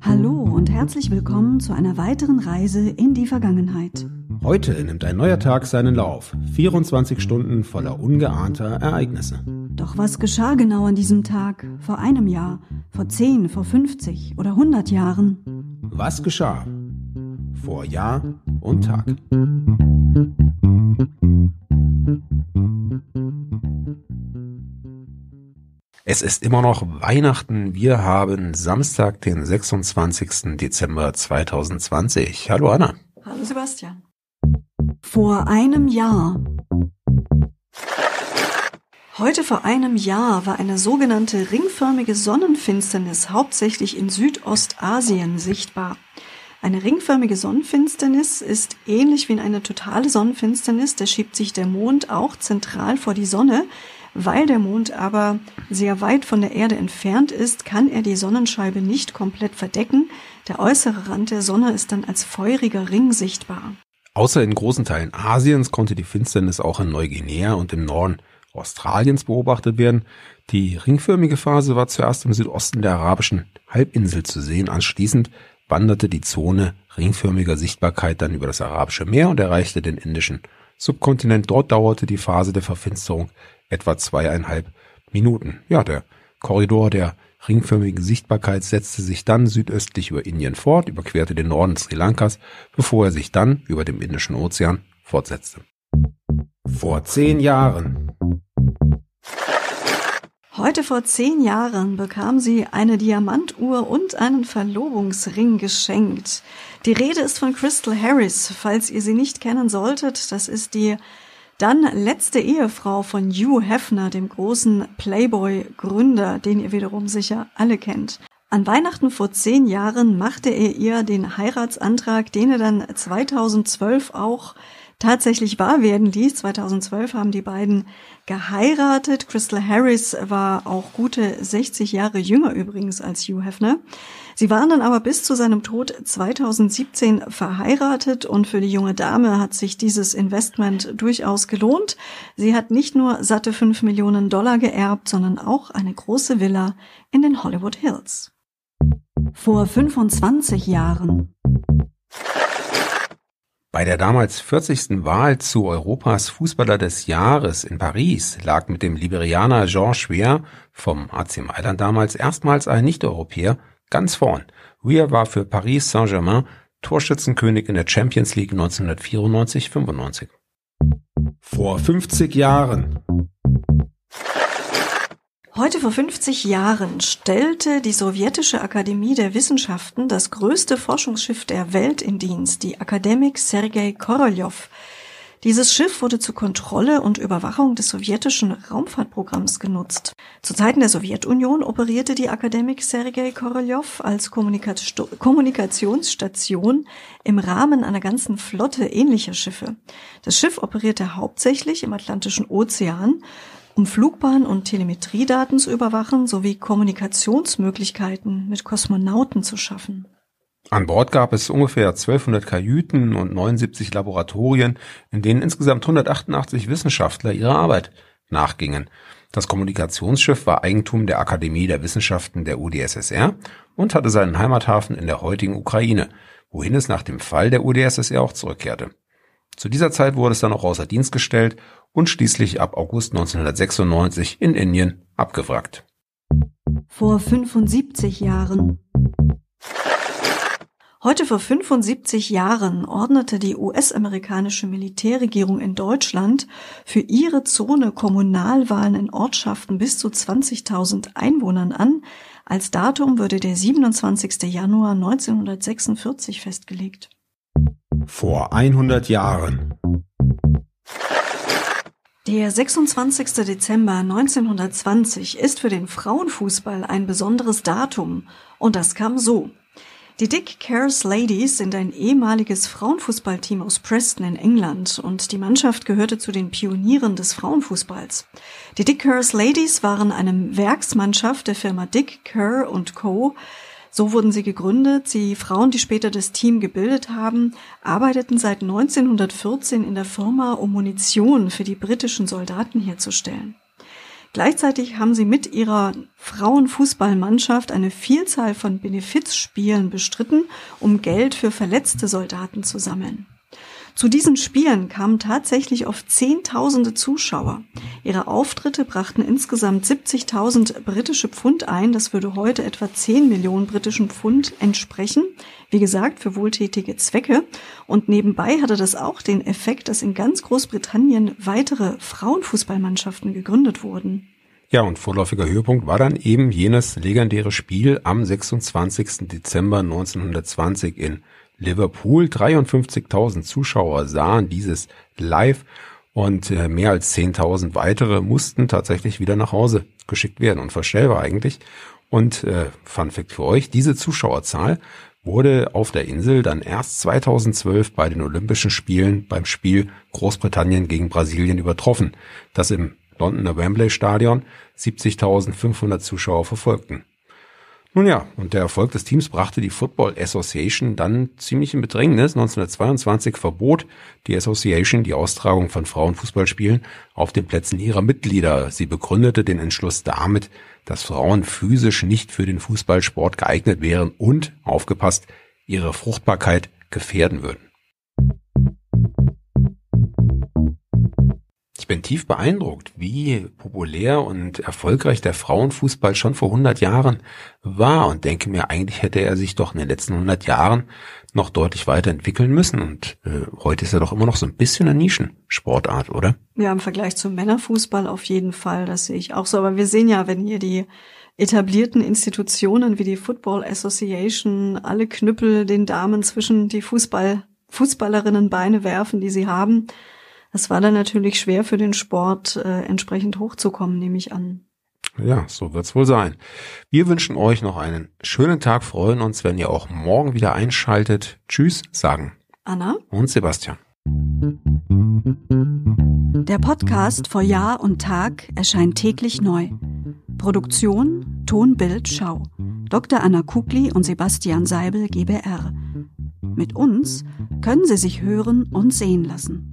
Hallo und herzlich willkommen zu einer weiteren Reise in die Vergangenheit. Heute nimmt ein neuer Tag seinen Lauf. 24 Stunden voller ungeahnter Ereignisse. Doch was geschah genau an diesem Tag? Vor einem Jahr? Vor 10, vor 50 oder 100 Jahren? Was geschah? Vor Jahr und Tag. Es ist immer noch Weihnachten. Wir haben Samstag, den 26. Dezember 2020. Hallo Anna. Hallo Sebastian. Vor einem Jahr. Heute vor einem Jahr war eine sogenannte ringförmige Sonnenfinsternis hauptsächlich in Südostasien sichtbar. Eine ringförmige Sonnenfinsternis ist ähnlich wie eine totale Sonnenfinsternis, da schiebt sich der Mond auch zentral vor die Sonne. Weil der Mond aber sehr weit von der Erde entfernt ist, kann er die Sonnenscheibe nicht komplett verdecken. Der äußere Rand der Sonne ist dann als feuriger Ring sichtbar. Außer in großen Teilen Asiens konnte die Finsternis auch in Neuguinea und im Norden Australiens beobachtet werden. Die ringförmige Phase war zuerst im Südosten der arabischen Halbinsel zu sehen. Anschließend wanderte die Zone ringförmiger Sichtbarkeit dann über das Arabische Meer und erreichte den indischen Subkontinent. Dort dauerte die Phase der Verfinsterung etwa zweieinhalb Minuten. Ja, der Korridor der ringförmigen Sichtbarkeit setzte sich dann südöstlich über Indien fort, überquerte den Norden Sri Lankas, bevor er sich dann über dem Indischen Ozean fortsetzte. Vor zehn Jahren. Heute vor zehn Jahren bekam sie eine Diamantuhr und einen Verlobungsring geschenkt. Die Rede ist von Crystal Harris. Falls ihr sie nicht kennen solltet, das ist die dann letzte Ehefrau von Hugh Hefner, dem großen Playboy-Gründer, den ihr wiederum sicher alle kennt. An Weihnachten vor zehn Jahren machte er ihr den Heiratsantrag, den er dann 2012 auch tatsächlich wahr werden ließ. 2012 haben die beiden geheiratet. Crystal Harris war auch gute 60 Jahre jünger übrigens als Hugh Hefner. Sie waren dann aber bis zu seinem Tod 2017 verheiratet und für die junge Dame hat sich dieses Investment durchaus gelohnt. Sie hat nicht nur satte 5 Millionen Dollar geerbt, sondern auch eine große Villa in den Hollywood Hills. Vor 25 Jahren. Bei der damals 40. Wahl zu Europas Fußballer des Jahres in Paris lag mit dem Liberianer Jean Schwer vom AC Mailand damals erstmals ein Nicht-Europäer ganz vorn. Weir war für Paris Saint-Germain Torschützenkönig in der Champions League 1994-95. Vor 50 Jahren. Heute vor 50 Jahren stellte die Sowjetische Akademie der Wissenschaften das größte Forschungsschiff der Welt in Dienst, die Akademik Sergei Korolev. Dieses Schiff wurde zur Kontrolle und Überwachung des sowjetischen Raumfahrtprogramms genutzt. Zu Zeiten der Sowjetunion operierte die Akademik Sergei Korolev als Kommunikationsstation im Rahmen einer ganzen Flotte ähnlicher Schiffe. Das Schiff operierte hauptsächlich im Atlantischen Ozean um Flugbahn- und Telemetriedaten zu überwachen sowie Kommunikationsmöglichkeiten mit Kosmonauten zu schaffen. An Bord gab es ungefähr 1200 Kajüten und 79 Laboratorien, in denen insgesamt 188 Wissenschaftler ihrer Arbeit nachgingen. Das Kommunikationsschiff war Eigentum der Akademie der Wissenschaften der UdSSR und hatte seinen Heimathafen in der heutigen Ukraine, wohin es nach dem Fall der UdSSR auch zurückkehrte. Zu dieser Zeit wurde es dann auch außer Dienst gestellt und schließlich ab August 1996 in Indien abgewrackt. Vor 75 Jahren. Heute vor 75 Jahren ordnete die US-amerikanische Militärregierung in Deutschland für ihre Zone Kommunalwahlen in Ortschaften bis zu 20.000 Einwohnern an. Als Datum wurde der 27. Januar 1946 festgelegt. Vor 100 Jahren. Der 26. Dezember 1920 ist für den Frauenfußball ein besonderes Datum und das kam so. Die Dick Cares Ladies sind ein ehemaliges Frauenfußballteam aus Preston in England und die Mannschaft gehörte zu den Pionieren des Frauenfußballs. Die Dick Cares Ladies waren eine Werksmannschaft der Firma Dick Kerr Co., so wurden sie gegründet. Die Frauen, die später das Team gebildet haben, arbeiteten seit 1914 in der Firma, um Munition für die britischen Soldaten herzustellen. Gleichzeitig haben sie mit ihrer Frauenfußballmannschaft eine Vielzahl von Benefizspielen bestritten, um Geld für verletzte Soldaten zu sammeln. Zu diesen Spielen kamen tatsächlich oft Zehntausende Zuschauer. Ihre Auftritte brachten insgesamt 70.000 britische Pfund ein. Das würde heute etwa 10 Millionen britischen Pfund entsprechen. Wie gesagt, für wohltätige Zwecke. Und nebenbei hatte das auch den Effekt, dass in ganz Großbritannien weitere Frauenfußballmannschaften gegründet wurden. Ja, und vorläufiger Höhepunkt war dann eben jenes legendäre Spiel am 26. Dezember 1920 in Liverpool. 53.000 Zuschauer sahen dieses live und äh, mehr als 10.000 weitere mussten tatsächlich wieder nach Hause geschickt werden. Unvorstellbar eigentlich. Und äh, Fun Fact für euch, diese Zuschauerzahl wurde auf der Insel dann erst 2012 bei den Olympischen Spielen beim Spiel Großbritannien gegen Brasilien übertroffen, das im Londoner Wembley Stadion 70.500 Zuschauer verfolgten. Nun ja, und der Erfolg des Teams brachte die Football Association dann ziemlich in Bedrängnis. 1922 verbot die Association die Austragung von Frauenfußballspielen auf den Plätzen ihrer Mitglieder. Sie begründete den Entschluss damit, dass Frauen physisch nicht für den Fußballsport geeignet wären und, aufgepasst, ihre Fruchtbarkeit gefährden würden. Bin tief beeindruckt, wie populär und erfolgreich der Frauenfußball schon vor 100 Jahren war. Und denke mir, eigentlich hätte er sich doch in den letzten 100 Jahren noch deutlich weiterentwickeln müssen. Und äh, heute ist er doch immer noch so ein bisschen eine Nischensportart, oder? Ja, im Vergleich zum Männerfußball auf jeden Fall, das sehe ich auch so, aber wir sehen ja, wenn hier die etablierten Institutionen wie die Football Association alle Knüppel den Damen zwischen die Fußball Fußballerinnen Beine werfen, die sie haben, es war dann natürlich schwer für den Sport äh, entsprechend hochzukommen, nehme ich an. Ja, so wird's wohl sein. Wir wünschen euch noch einen schönen Tag, freuen uns, wenn ihr auch morgen wieder einschaltet. Tschüss, sagen Anna und Sebastian. Der Podcast vor Jahr und Tag erscheint täglich neu. Produktion Tonbild Schau. Dr. Anna Kugli und Sebastian Seibel GBR. Mit uns können Sie sich hören und sehen lassen.